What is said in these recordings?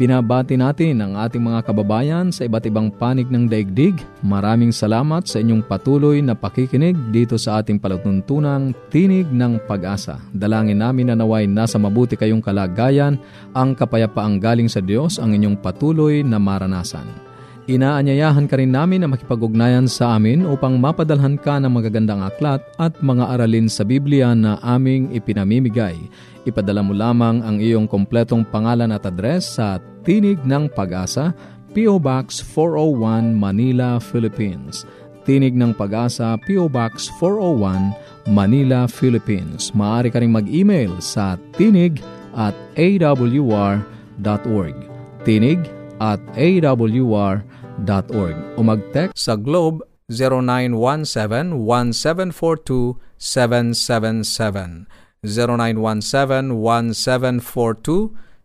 Binabati natin ang ating mga kababayan sa iba't ibang panig ng daigdig. Maraming salamat sa inyong patuloy na pakikinig dito sa ating palatuntunang Tinig ng Pag-asa. Dalangin namin na naway nasa mabuti kayong kalagayan, ang kapayapaang galing sa Diyos ang inyong patuloy na maranasan. Inaanyayahan ka rin namin na makipag-ugnayan sa amin upang mapadalhan ka ng magagandang aklat at mga aralin sa Biblia na aming ipinamimigay. Ipadala mo lamang ang iyong kompletong pangalan at address sa Tinig ng Pag-asa, P.O. Box 401 Manila, Philippines. Tinig ng Pag-asa, P.O. Box 401 Manila, Philippines. Maaari ka rin mag-email sa tinig at awr.org. Tinig at awr.org o mag-text sa Globe 0917-1742-777 0917-1742-777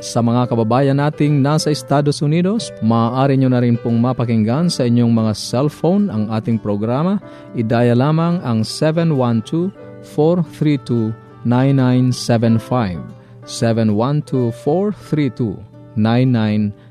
Sa mga kababayan nating nasa Estados Unidos, maaari nyo na rin pong mapakinggan sa inyong mga cellphone ang ating programa. Idaya lamang ang 712-432-9975 712-432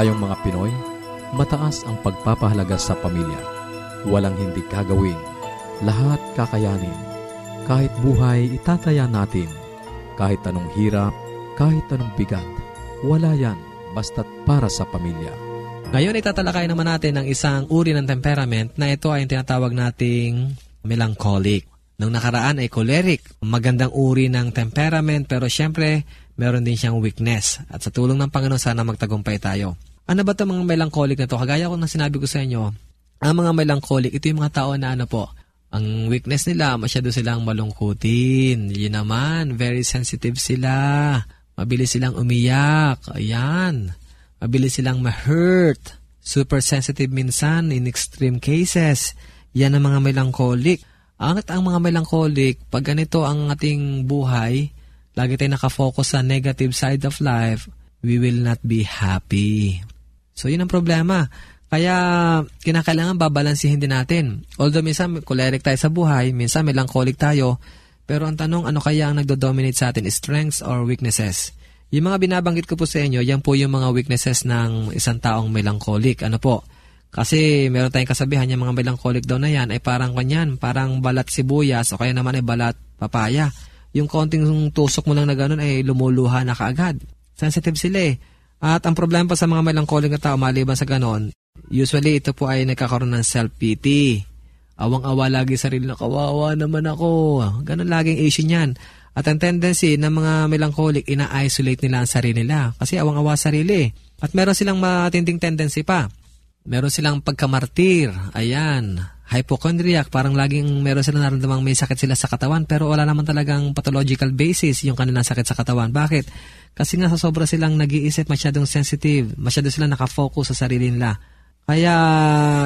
Tayong mga Pinoy, mataas ang pagpapahalaga sa pamilya. Walang hindi gagawin. Lahat kakayanin. Kahit buhay, itataya natin. Kahit anong hirap, kahit anong bigat. Wala yan, basta't para sa pamilya. Ngayon itatalakay naman natin ang isang uri ng temperament na ito ay tinatawag nating melancholic. Nung nakaraan ay choleric, magandang uri ng temperament pero syempre meron din siyang weakness. At sa tulong ng Panginoon sana magtagumpay tayo. Ano ba itong mga melancholic na to? Kagaya ko na sinabi ko sa inyo, ang mga melancholic, ito yung mga tao na ano po, ang weakness nila, masyado silang malungkutin. Yun naman, very sensitive sila. Mabilis silang umiyak. Ayan. Mabilis silang ma-hurt. Super sensitive minsan in extreme cases. Yan ang mga melancholic. Ang, ang mga melancholic, pag ganito ang ating buhay, lagi tayo nakafocus sa negative side of life, we will not be happy. So, yun ang problema. Kaya, kinakailangan babalansihin din natin. Although minsan choleric tayo sa buhay, minsan melancholic tayo, pero ang tanong, ano kaya ang nagdo-dominate sa atin? Strengths or weaknesses? Yung mga binabanggit ko po sa inyo, yan po yung mga weaknesses ng isang taong melancholic. Ano po? Kasi meron tayong kasabihan, yung mga melancholic daw na yan ay parang kanyan, parang balat sibuyas o kaya naman ay balat papaya. Yung konting tusok mo lang na ganun ay lumuluha na kaagad. Sensitive sila eh. At ang problema pa sa mga melancholic na tao, maliban sa ganon, usually ito po ay nagkakaroon ng self-pity. Awang-awa lagi sarili na, kawawa naman ako. Ganon laging issue niyan. At ang tendency ng mga melancholic, ina-isolate nila ang sarili nila. Kasi awang-awa sarili. At meron silang matinding tendency pa. Meron silang pagkamartir. Ayan. Hypochondriac, parang laging meron sila naramdamang may sakit sila sa katawan pero wala naman talagang pathological basis yung kanilang sakit sa katawan. Bakit? Kasi nga sa sobra silang nag-iisip, masyadong sensitive, masyado silang nakafocus sa sarili nila. Kaya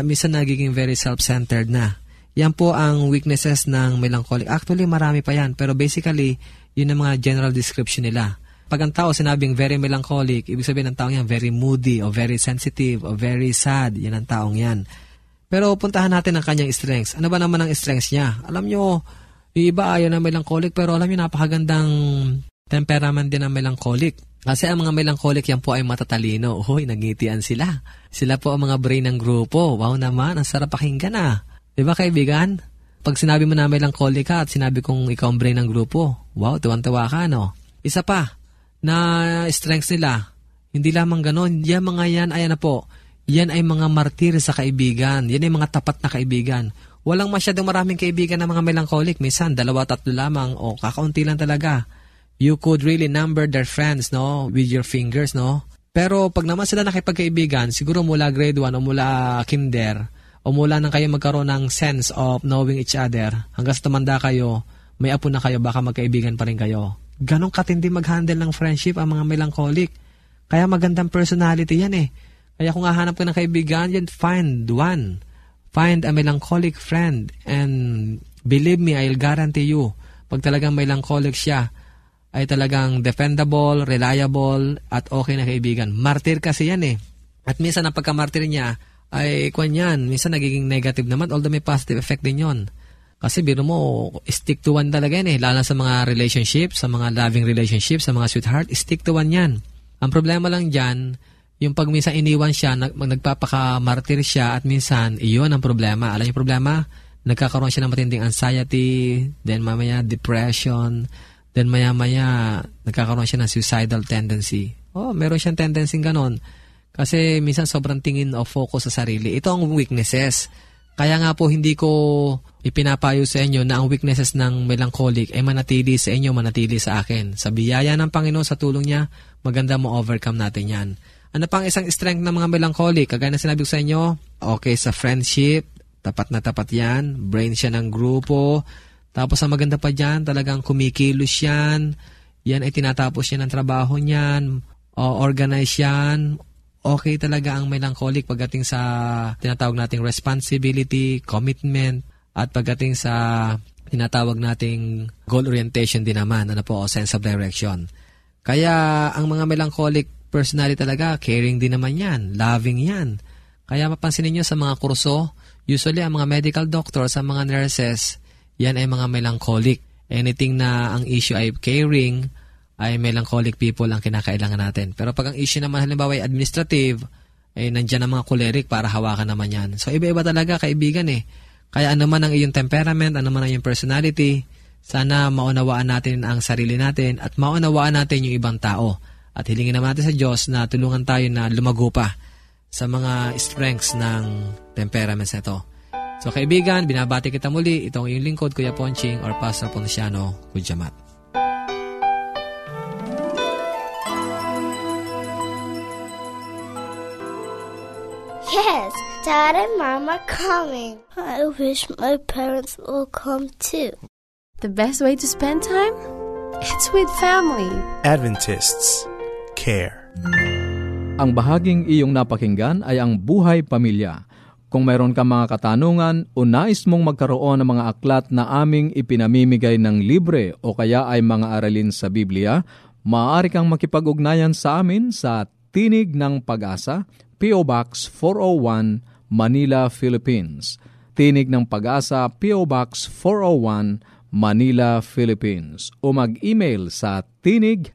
minsan nagiging very self-centered na. Yan po ang weaknesses ng melancholic. Actually, marami pa yan. Pero basically, yun ang mga general description nila. Pag ang tao sinabing very melancholic, ibig sabihin ng taong yan very moody o very sensitive o very sad. Yan ang taong yan. Pero puntahan natin ang kanyang strengths. Ano ba naman ang strengths niya? Alam nyo, yung iba ayaw na melancholic pero alam nyo napakagandang temperament din ng melancholic. Kasi ang mga melancholic yan po ay matatalino. Uy, nagngitian sila. Sila po ang mga brain ng grupo. Wow naman, ang sarap pakinggan ah. Di ba kaibigan? Pag sinabi mo na melancholic ka at sinabi kong ikaw ang brain ng grupo, wow, tuwan-tuwa ka, no? Isa pa, na strengths nila, hindi lamang ganon, yan mga yan, ayan na po, yan ay mga martir sa kaibigan. Yan ay mga tapat na kaibigan. Walang masyadong maraming kaibigan ng mga melancholic. Minsan, dalawa, tatlo lamang o kakaunti lang talaga you could really number their friends, no, with your fingers, no? Pero pag naman sila nakipagkaibigan, siguro mula grade 1 o mula kinder, o mula nang kayo magkaroon ng sense of knowing each other, hanggang sa tumanda kayo, may apo na kayo, baka magkaibigan pa rin kayo. Ganon katindi mag-handle ng friendship ang mga melancholic. Kaya magandang personality yan eh. Kaya kung hahanap ka ng kaibigan, yan, find one. Find a melancholic friend. And believe me, I'll guarantee you, pag talagang melancholic siya, ay talagang defendable, reliable, at okay na kaibigan. Martir kasi yan eh. At minsan ang pagkamartir niya ay kwan yan. Minsan nagiging negative naman, although may positive effect din yon. Kasi biro mo, stick to one talaga yan eh. Lalo sa mga relationship, sa mga loving relationship, sa mga sweetheart, stick to one yan. Ang problema lang dyan, yung pag minsan iniwan siya, nag, nagpapaka-martir siya at minsan, iyon ang problema. Alam yung problema? Nagkakaroon siya ng matinding anxiety, then mamaya depression, Then maya-maya, nagkakaroon siya ng suicidal tendency. Oh, meron siyang tendency ganon. Kasi minsan sobrang tingin o focus sa sarili. Ito ang weaknesses. Kaya nga po hindi ko ipinapayo sa inyo na ang weaknesses ng melancholic ay manatili sa inyo, manatili sa akin. Sa biyaya ng Panginoon, sa tulong niya, maganda mo overcome natin yan. Ano pang isang strength ng mga melancholic? Kagaya na sinabi ko sa inyo, okay sa friendship, tapat na tapat yan, brain siya ng grupo, tapos ang maganda pa dyan, talagang kumikilos yan. Yan ay tinatapos niya ng trabaho niyan. O organize yan. Okay talaga ang melancholic pagdating sa tinatawag nating responsibility, commitment, at pagdating sa tinatawag nating goal orientation din naman, ano po, o sense of direction. Kaya ang mga melancholic personality talaga, caring din naman yan, loving yan. Kaya mapansin niyo sa mga kurso, usually ang mga medical doctors, sa mga nurses, yan ay mga melancholic. Anything na ang issue ay caring, ay melancholic people ang kinakailangan natin. Pero pag ang issue naman halimbawa ay administrative, ay nandyan ang mga choleric para hawakan naman yan. So iba-iba talaga kaibigan eh. Kaya ano man ang iyong temperament, ano man ang iyong personality, sana maunawaan natin ang sarili natin at maunawaan natin yung ibang tao. At hilingin naman natin sa Diyos na tulungan tayo na lumago pa sa mga strengths ng temperaments na ito. So kaibigan, binabati kita muli. Itong iyong lingkod, Kuya Ponching or Pastor Ponciano Kudyamat. Yes, Dad and Mom are coming. I wish my parents will come too. The best way to spend time? It's with family. Adventists care. Ang bahaging iyong napakinggan ay ang buhay pamilya kung mayroon ka mga katanungan o nais mong magkaroon ng mga aklat na aming ipinamimigay ng libre o kaya ay mga aralin sa Biblia, maaari kang makipag-ugnayan sa amin sa Tinig ng Pag-asa, P.O. Box 401, Manila, Philippines. Tinig ng Pag-asa, P.O. Box 401, Manila, Philippines. O mag-email sa tinig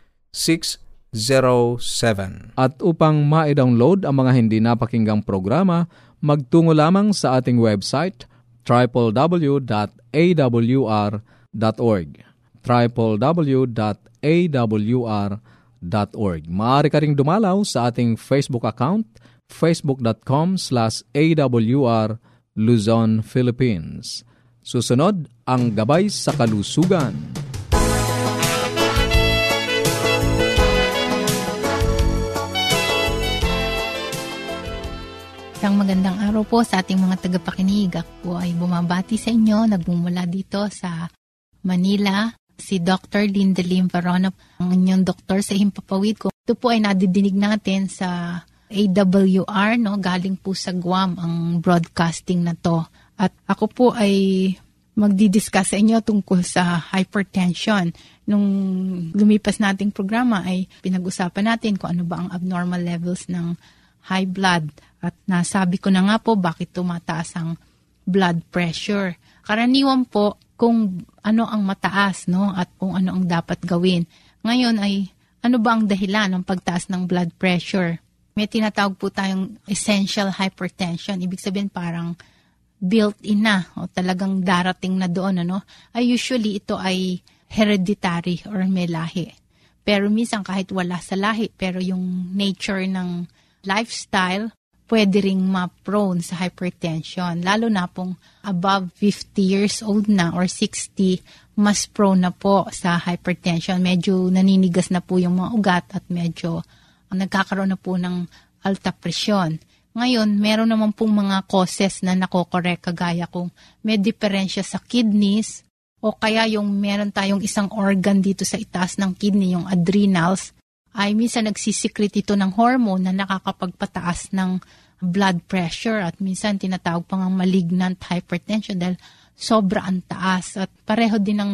At upang ma-download ang mga hindi napakinggang programa, magtungo lamang sa ating website www.awr.org www.awr.org Maaari ka ring dumalaw sa ating Facebook account facebook.com slash awr Luzon, Philippines. Susunod, ang Gabay sa Kalusugan. Isang magandang araw po sa ating mga tagapakinig. Ako ay bumabati sa inyo, nagmumula dito sa Manila. Si Dr. Linda Lim Varona, ang inyong doktor sa Himpapawid ko. Ito po ay nadidinig natin sa AWR, no? galing po sa Guam ang broadcasting na to. At ako po ay magdidiscuss sa inyo tungkol sa hypertension. Nung lumipas nating programa ay pinag-usapan natin kung ano ba ang abnormal levels ng high blood. At nasabi ko na nga po bakit tumataas ang blood pressure. Karaniwan po kung ano ang mataas no at kung ano ang dapat gawin. Ngayon ay ano ba ang dahilan ng pagtaas ng blood pressure? May tinatawag po tayong essential hypertension. Ibig sabihin parang built-in na o talagang darating na doon ano. Ay usually ito ay hereditary or may lahi. Pero minsan kahit wala sa lahi pero yung nature ng lifestyle, pwede ring ma-prone sa hypertension. Lalo na pong above 50 years old na or 60, mas prone na po sa hypertension. Medyo naninigas na po yung mga ugat at medyo nagkakaroon na po ng alta presyon. Ngayon, meron naman pong mga causes na nakokorek kagaya kung may diferensya sa kidneys o kaya yung meron tayong isang organ dito sa itaas ng kidney, yung adrenals, ay minsan nagsisikret ito ng hormone na nakakapagpataas ng blood pressure at minsan tinatawag pang ang malignant hypertension dahil sobra ang taas at pareho din ang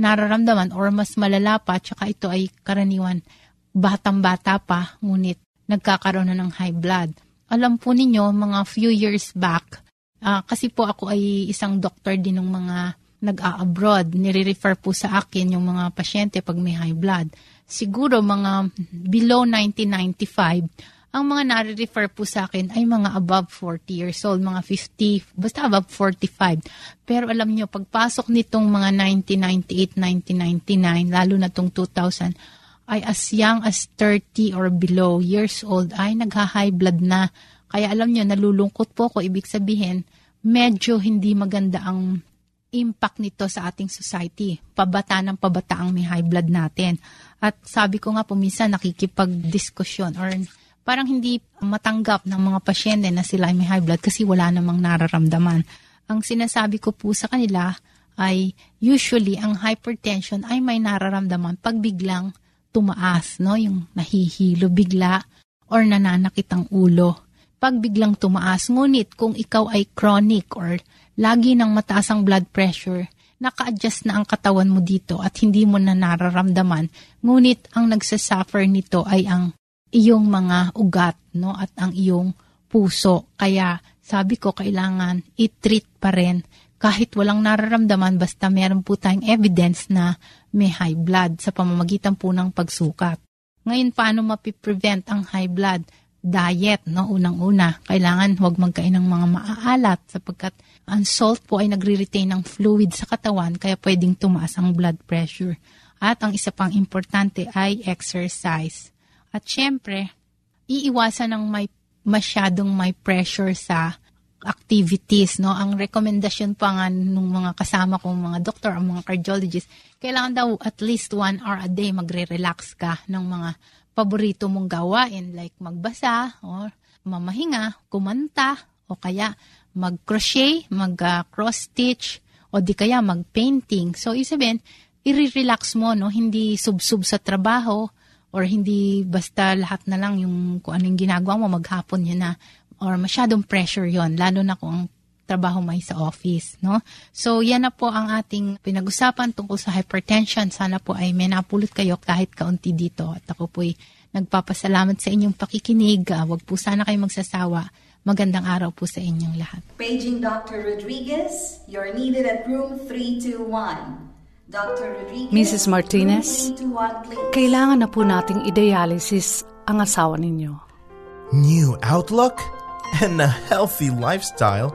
nararamdaman or mas malala pa tsaka ito ay karaniwan batang-bata pa ngunit nagkakaroon na ng high blood. Alam po ninyo mga few years back uh, kasi po ako ay isang doctor din ng mga nag-a-abroad. Nire-refer po sa akin yung mga pasyente pag may high blood siguro mga below 1995, ang mga nare-refer po sa akin ay mga above 40 years old, mga 50, basta above 45. Pero alam nyo, pagpasok nitong mga 1998, 1999, lalo na tong 2000, ay as young as 30 or below years old ay nagha-high blood na. Kaya alam nyo, nalulungkot po ko, ibig sabihin, medyo hindi maganda ang impact nito sa ating society. Pabata ng pabata ang may high blood natin. At sabi ko nga po, minsan nakikipag-diskusyon or parang hindi matanggap ng mga pasyente na sila ay may high blood kasi wala namang nararamdaman. Ang sinasabi ko po sa kanila ay usually ang hypertension ay may nararamdaman pag biglang tumaas, no? Yung nahihilo bigla or nananakit ang ulo. Pag biglang tumaas, ngunit kung ikaw ay chronic or lagi ng mataas ang blood pressure, naka-adjust na ang katawan mo dito at hindi mo na nararamdaman. Ngunit ang nagsasuffer nito ay ang iyong mga ugat no at ang iyong puso. Kaya sabi ko kailangan i-treat pa rin kahit walang nararamdaman basta meron po tayong evidence na may high blood sa pamamagitan po ng pagsukat. Ngayon, paano mapiprevent ang high blood? Diet, no? Unang-una, kailangan huwag magkain ng mga maaalat sapagkat ang salt po ay nagre-retain ng fluid sa katawan kaya pwedeng tumaas ang blood pressure. At ang isa pang importante ay exercise. At syempre, iiwasan ng may masyadong may pressure sa activities, no? Ang rekomendasyon pa nga ng mga kasama kong mga doktor o mga cardiologist, kailangan daw at least one hour a day magre-relax ka ng mga paborito mong gawain like magbasa or mamahinga, kumanta o kaya mag-crochet, mag-cross-stitch o di kaya mag-painting. So, isabihin, i-relax mo, no? Hindi sub-sub sa trabaho or hindi basta lahat na lang yung kung anong ginagawa mo, maghapon yun na. Or masyadong pressure yon lalo na kung trabaho may sa office, no? So, yan na po ang ating pinag-usapan tungkol sa hypertension. Sana po ay may napulot kayo kahit kaunti dito. At ako po ay nagpapasalamat sa inyong pakikinig. Uh, wag po sana kayo magsasawa. Magandang araw po sa inyong lahat. Paging Dr. Rodriguez, you're needed at room 321. Dr. Rodriguez, Mrs. Martinez, kailangan na po nating i-dialysis ang asawa ninyo. New outlook and a healthy lifestyle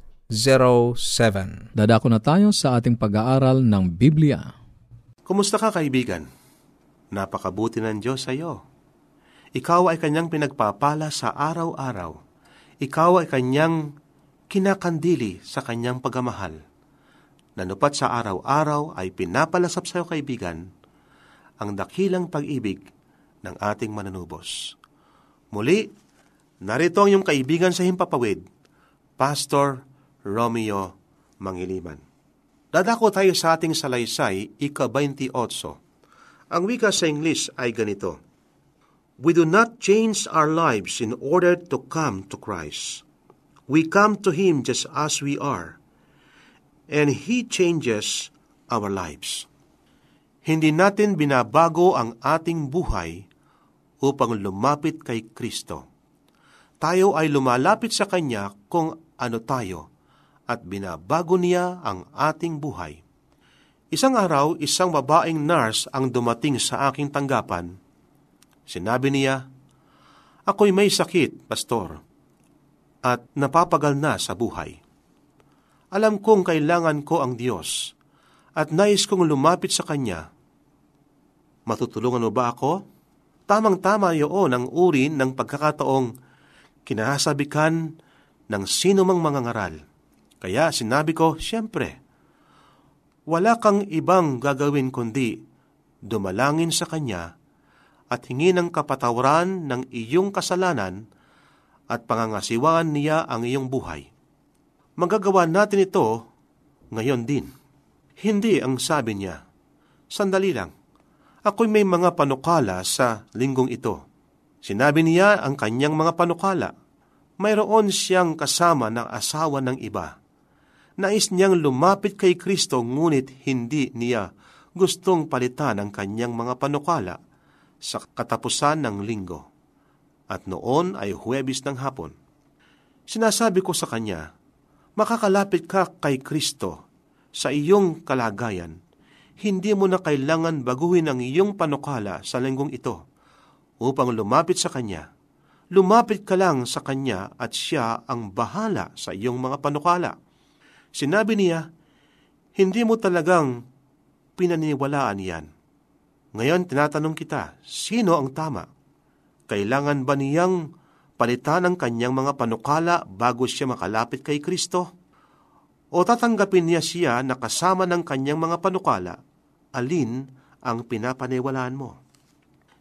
Dadako na tayo sa ating pag-aaral ng Biblia. Kumusta ka kaibigan? Napakabuti ng Diyos sa iyo. Ikaw ay kanyang pinagpapala sa araw-araw. Ikaw ay kanyang kinakandili sa kanyang pagmamahal. Nanupat sa araw-araw ay pinapalasap sa iyo kaibigan ang dakilang pag-ibig ng ating mananubos. Muli, narito ang iyong kaibigan sa Himpapawid, Pastor Romeo Mangiliman. Dadako tayo sa ating salaysay, ika-28. Ang wika sa English ay ganito, We do not change our lives in order to come to Christ. We come to Him just as we are, and He changes our lives. Hindi natin binabago ang ating buhay upang lumapit kay Kristo. Tayo ay lumalapit sa Kanya kung ano tayo at binabago niya ang ating buhay. Isang araw, isang babaeng nurse ang dumating sa aking tanggapan Sinabi niya, Ako'y may sakit, pastor, at napapagal na sa buhay. Alam kong kailangan ko ang Diyos at nais kong lumapit sa Kanya. Matutulungan mo ba ako? Tamang-tama yun ang uri ng pagkakataong kinasabikan ng sino mang mga ngaral. Kaya sinabi ko, siyempre, wala kang ibang gagawin kundi dumalangin sa Kanya at hingi ng kapatawaran ng iyong kasalanan at pangangasiwaan niya ang iyong buhay. Magagawa natin ito ngayon din. Hindi ang sabi niya, Sandali lang, ako'y may mga panukala sa linggong ito. Sinabi niya ang kanyang mga panukala. Mayroon siyang kasama ng asawa ng iba. Nais niyang lumapit kay Kristo ngunit hindi niya gustong palitan ang kanyang mga panukala sa katapusan ng linggo, at noon ay Huwebis ng hapon. Sinasabi ko sa kanya, makakalapit ka kay Kristo sa iyong kalagayan, hindi mo na kailangan baguhin ang iyong panukala sa linggong ito upang lumapit sa Kanya. Lumapit ka lang sa Kanya at Siya ang bahala sa iyong mga panukala. Sinabi niya, hindi mo talagang pinaniwalaan yan ngayon, tinatanong kita, sino ang tama? Kailangan ba niyang palitan ang kanyang mga panukala bago siya makalapit kay Kristo? O tatanggapin niya siya na kasama ng kanyang mga panukala, alin ang pinapaniwalaan mo?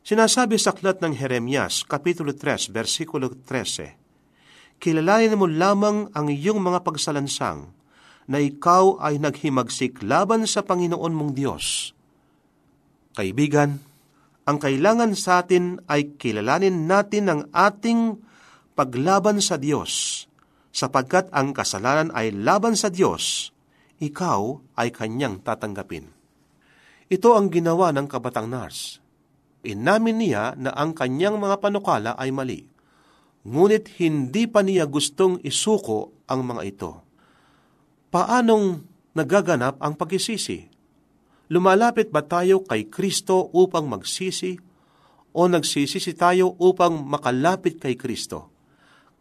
Sinasabi sa aklat ng Jeremias, Kapitulo 3, versikulo 13, Kilalanin mo lamang ang iyong mga pagsalansang, na ikaw ay naghimagsik laban sa Panginoon mong Diyos, Kaibigan, ang kailangan sa atin ay kilalanin natin ang ating paglaban sa Diyos, sapagkat ang kasalanan ay laban sa Diyos, ikaw ay kanyang tatanggapin. Ito ang ginawa ng kabatang nars. Inamin niya na ang kanyang mga panukala ay mali, ngunit hindi pa niya gustong isuko ang mga ito. Paanong nagaganap ang pagisisi? Lumalapit ba tayo kay Kristo upang magsisi o nagsisisi tayo upang makalapit kay Kristo?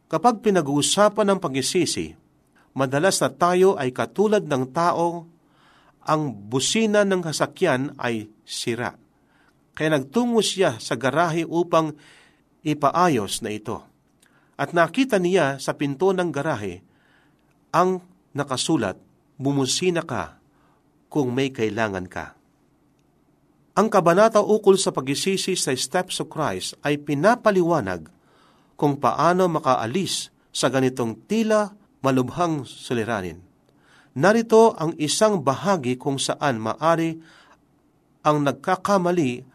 Kapag pinag-uusapan ng pagisisi, madalas na tayo ay katulad ng tao ang busina ng kasakyan ay sira. Kaya nagtungo siya sa garahe upang ipaayos na ito. At nakita niya sa pinto ng garahe ang nakasulat, bumusina ka kung may kailangan ka. Ang kabanata ukol sa pagisisi sa steps of Christ ay pinapaliwanag kung paano makaalis sa ganitong tila malubhang suliranin. Narito ang isang bahagi kung saan maari ang nagkakamali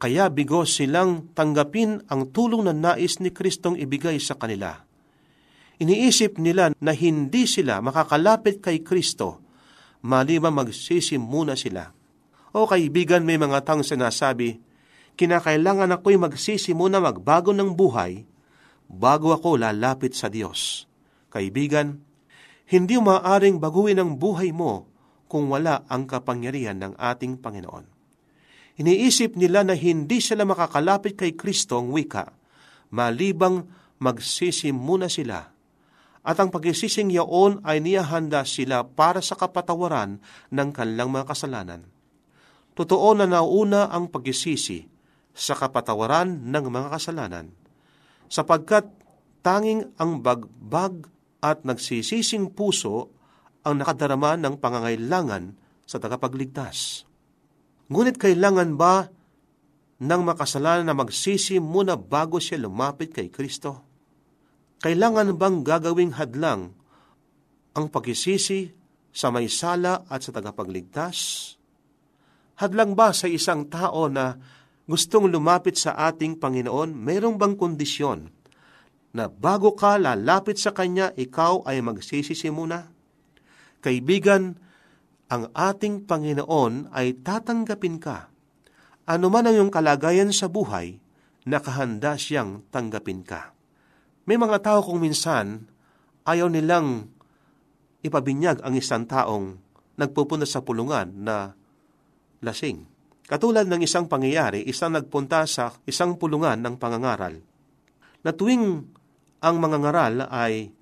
kaya bigo silang tanggapin ang tulong na nais ni Kristong ibigay sa kanila. Iniisip nila na hindi sila makakalapit kay Kristo maliban magsisi muna sila. O kaibigan, may mga tang sinasabi, kinakailangan ako'y magsisi muna magbago ng buhay bago ako lalapit sa Diyos. Kaibigan, hindi maaaring baguhin ang buhay mo kung wala ang kapangyarihan ng ating Panginoon. Iniisip nila na hindi sila makakalapit kay Kristo ang wika, malibang magsisi muna sila. At ang pagsising yaon ay niyahanda sila para sa kapatawaran ng kanilang mga kasalanan. Totoo na nauna ang pagsisisi sa kapatawaran ng mga kasalanan, sapagkat tanging ang bagbag at nagsisising puso ang nakadarama ng pangangailangan sa tagapagligtas. Ngunit kailangan ba ng makasalanan na magsisi muna bago siya lumapit kay Kristo? Kailangan bang gagawing hadlang ang pagisisi sa may sala at sa tagapagligtas? Hadlang ba sa isang tao na gustong lumapit sa ating Panginoon, mayroong bang kondisyon na bago ka lalapit sa Kanya, ikaw ay magsisisi muna? Kaibigan, ang ating Panginoon ay tatanggapin ka. Ano man ang iyong kalagayan sa buhay, nakahanda siyang tanggapin ka. May mga tao kung minsan ayaw nilang ipabinyag ang isang taong nagpupunta sa pulungan na lasing. Katulad ng isang pangyayari, isang nagpunta sa isang pulungan ng pangangaral. Na tuwing ang mga ngaral ay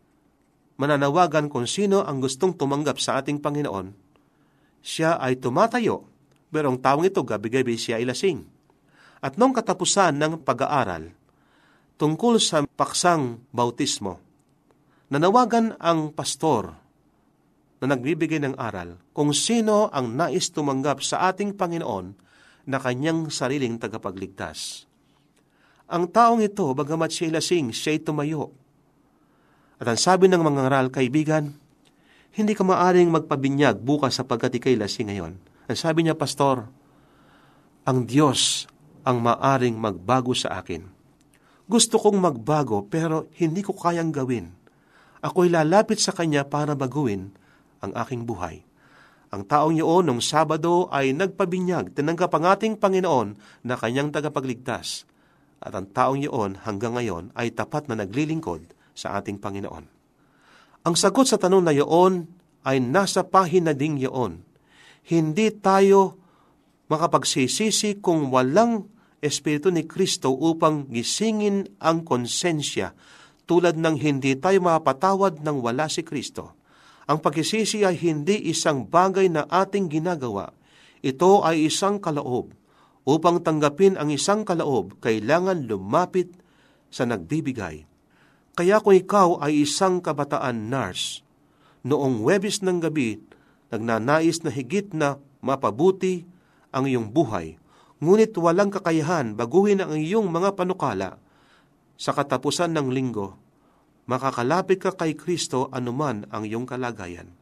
mananawagan kung sino ang gustong tumanggap sa ating Panginoon, siya ay tumatayo, pero ang taong ito gabi-gabi siya ay lasing. At nung katapusan ng pag-aaral, tungkol sa paksang bautismo, nanawagan ang pastor na nagbibigay ng aral kung sino ang nais tumanggap sa ating Panginoon na kanyang sariling tagapagligtas. Ang taong ito, bagamat siya lasing, siya'y tumayo. At ang sabi ng mga ngaral, kaibigan, hindi ka maaring magpabinyag bukas sapagkat ikay lasing ngayon. Ang sabi niya, Pastor, ang Diyos ang maaring magbago sa akin. Gusto kong magbago pero hindi ko kayang gawin. Ako'y lalapit sa Kanya para baguhin ang aking buhay. Ang taong yun nung Sabado ay nagpabinyag, tinanggap ang ating Panginoon na kanyang tagapagligtas. At ang taong yun hanggang ngayon ay tapat na naglilingkod sa ating Panginoon. Ang sagot sa tanong na yun ay nasa pahina ding yun. Hindi tayo makapagsisisi kung walang Espiritu ni Kristo upang gisingin ang konsensya tulad ng hindi tayo mapatawad ng wala si Kristo. Ang pagsisisi ay hindi isang bagay na ating ginagawa. Ito ay isang kalaob. Upang tanggapin ang isang kalaob, kailangan lumapit sa nagbibigay. Kaya kung ikaw ay isang kabataan nurse, noong Webis ng gabi, nagnanais na higit na mapabuti ang iyong buhay, ngunit walang kakayahan baguhin ang iyong mga panukala, sa katapusan ng linggo, makakalapit ka kay Kristo anuman ang iyong kalagayan.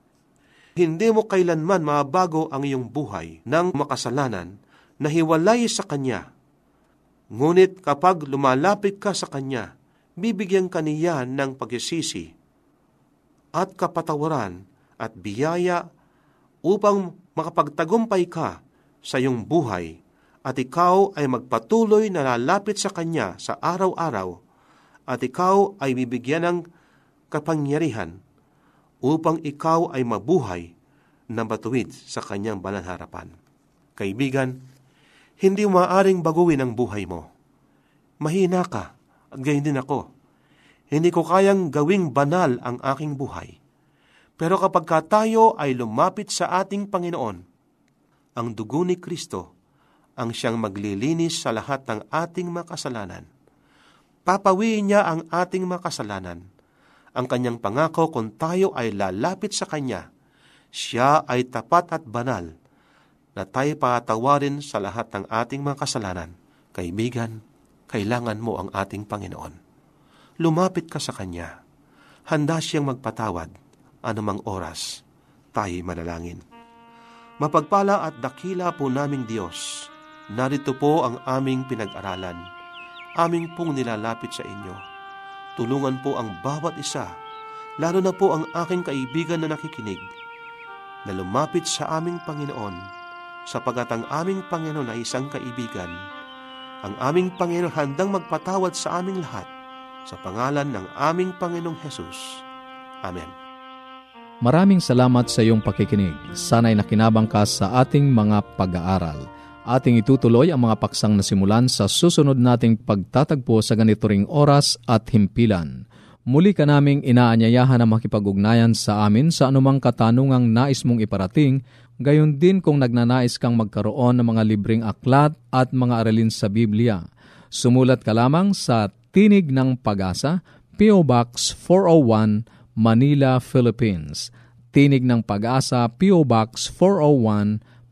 Hindi mo kailanman mabago ang iyong buhay ng makasalanan na hiwalay sa Kanya. Ngunit kapag lumalapit ka sa Kanya, bibigyan ka niya ng pagsisisi at kapatawaran at biyaya upang makapagtagumpay ka sa iyong buhay at ikaw ay magpatuloy na lalapit sa Kanya sa araw-araw at ikaw ay bibigyan ng kapangyarihan upang ikaw ay mabuhay na matuwid sa kanyang banal harapan. Kaibigan, hindi maaring baguhin ang buhay mo. Mahina ka, at gayon din ako. Hindi ko kayang gawing banal ang aking buhay. Pero kapag ka tayo ay lumapit sa ating Panginoon, ang dugo ni Kristo ang siyang maglilinis sa lahat ng ating makasalanan papawiin niya ang ating makasalanan. Ang kanyang pangako kung tayo ay lalapit sa Kanya, siya ay tapat at banal na tayo patawarin sa lahat ng ating mga kasalanan. Kaibigan, kailangan mo ang ating Panginoon. Lumapit ka sa Kanya. Handa siyang magpatawad anumang oras. Tayo'y manalangin. Mapagpala at dakila po naming Diyos, narito po ang aming pinag-aralan. Aming pong nilalapit sa inyo. Tulungan po ang bawat isa, lalo na po ang aking kaibigan na nakikinig, na lumapit sa aming Panginoon, sapagat ang aming Panginoon ay isang kaibigan. Ang aming Panginoon handang magpatawad sa aming lahat, sa pangalan ng aming Panginoong Hesus. Amen. Maraming salamat sa iyong pakikinig. Sana'y nakinabang ka sa ating mga pag-aaral. Ating itutuloy ang mga paksang nasimulan sa susunod nating pagtatagpo sa ganito ring oras at himpilan. Muli ka naming inaanyayahan na makipag-ugnayan sa amin sa anumang katanungang nais mong iparating, gayon din kung nagnanais kang magkaroon ng mga libreng aklat at mga aralin sa Biblia. Sumulat ka lamang sa Tinig ng Pag-asa, P.O. Box 401, Manila, Philippines. Tinig ng Pag-asa, P.O. Box 401,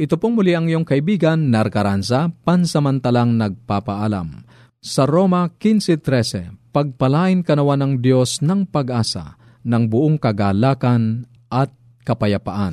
ito pong muli ang iyong kaibigan, Narcaranza, pansamantalang nagpapaalam. Sa Roma 15.13, pagpalain kanawa ng Diyos ng pag-asa, ng buong kagalakan at kapayapaan.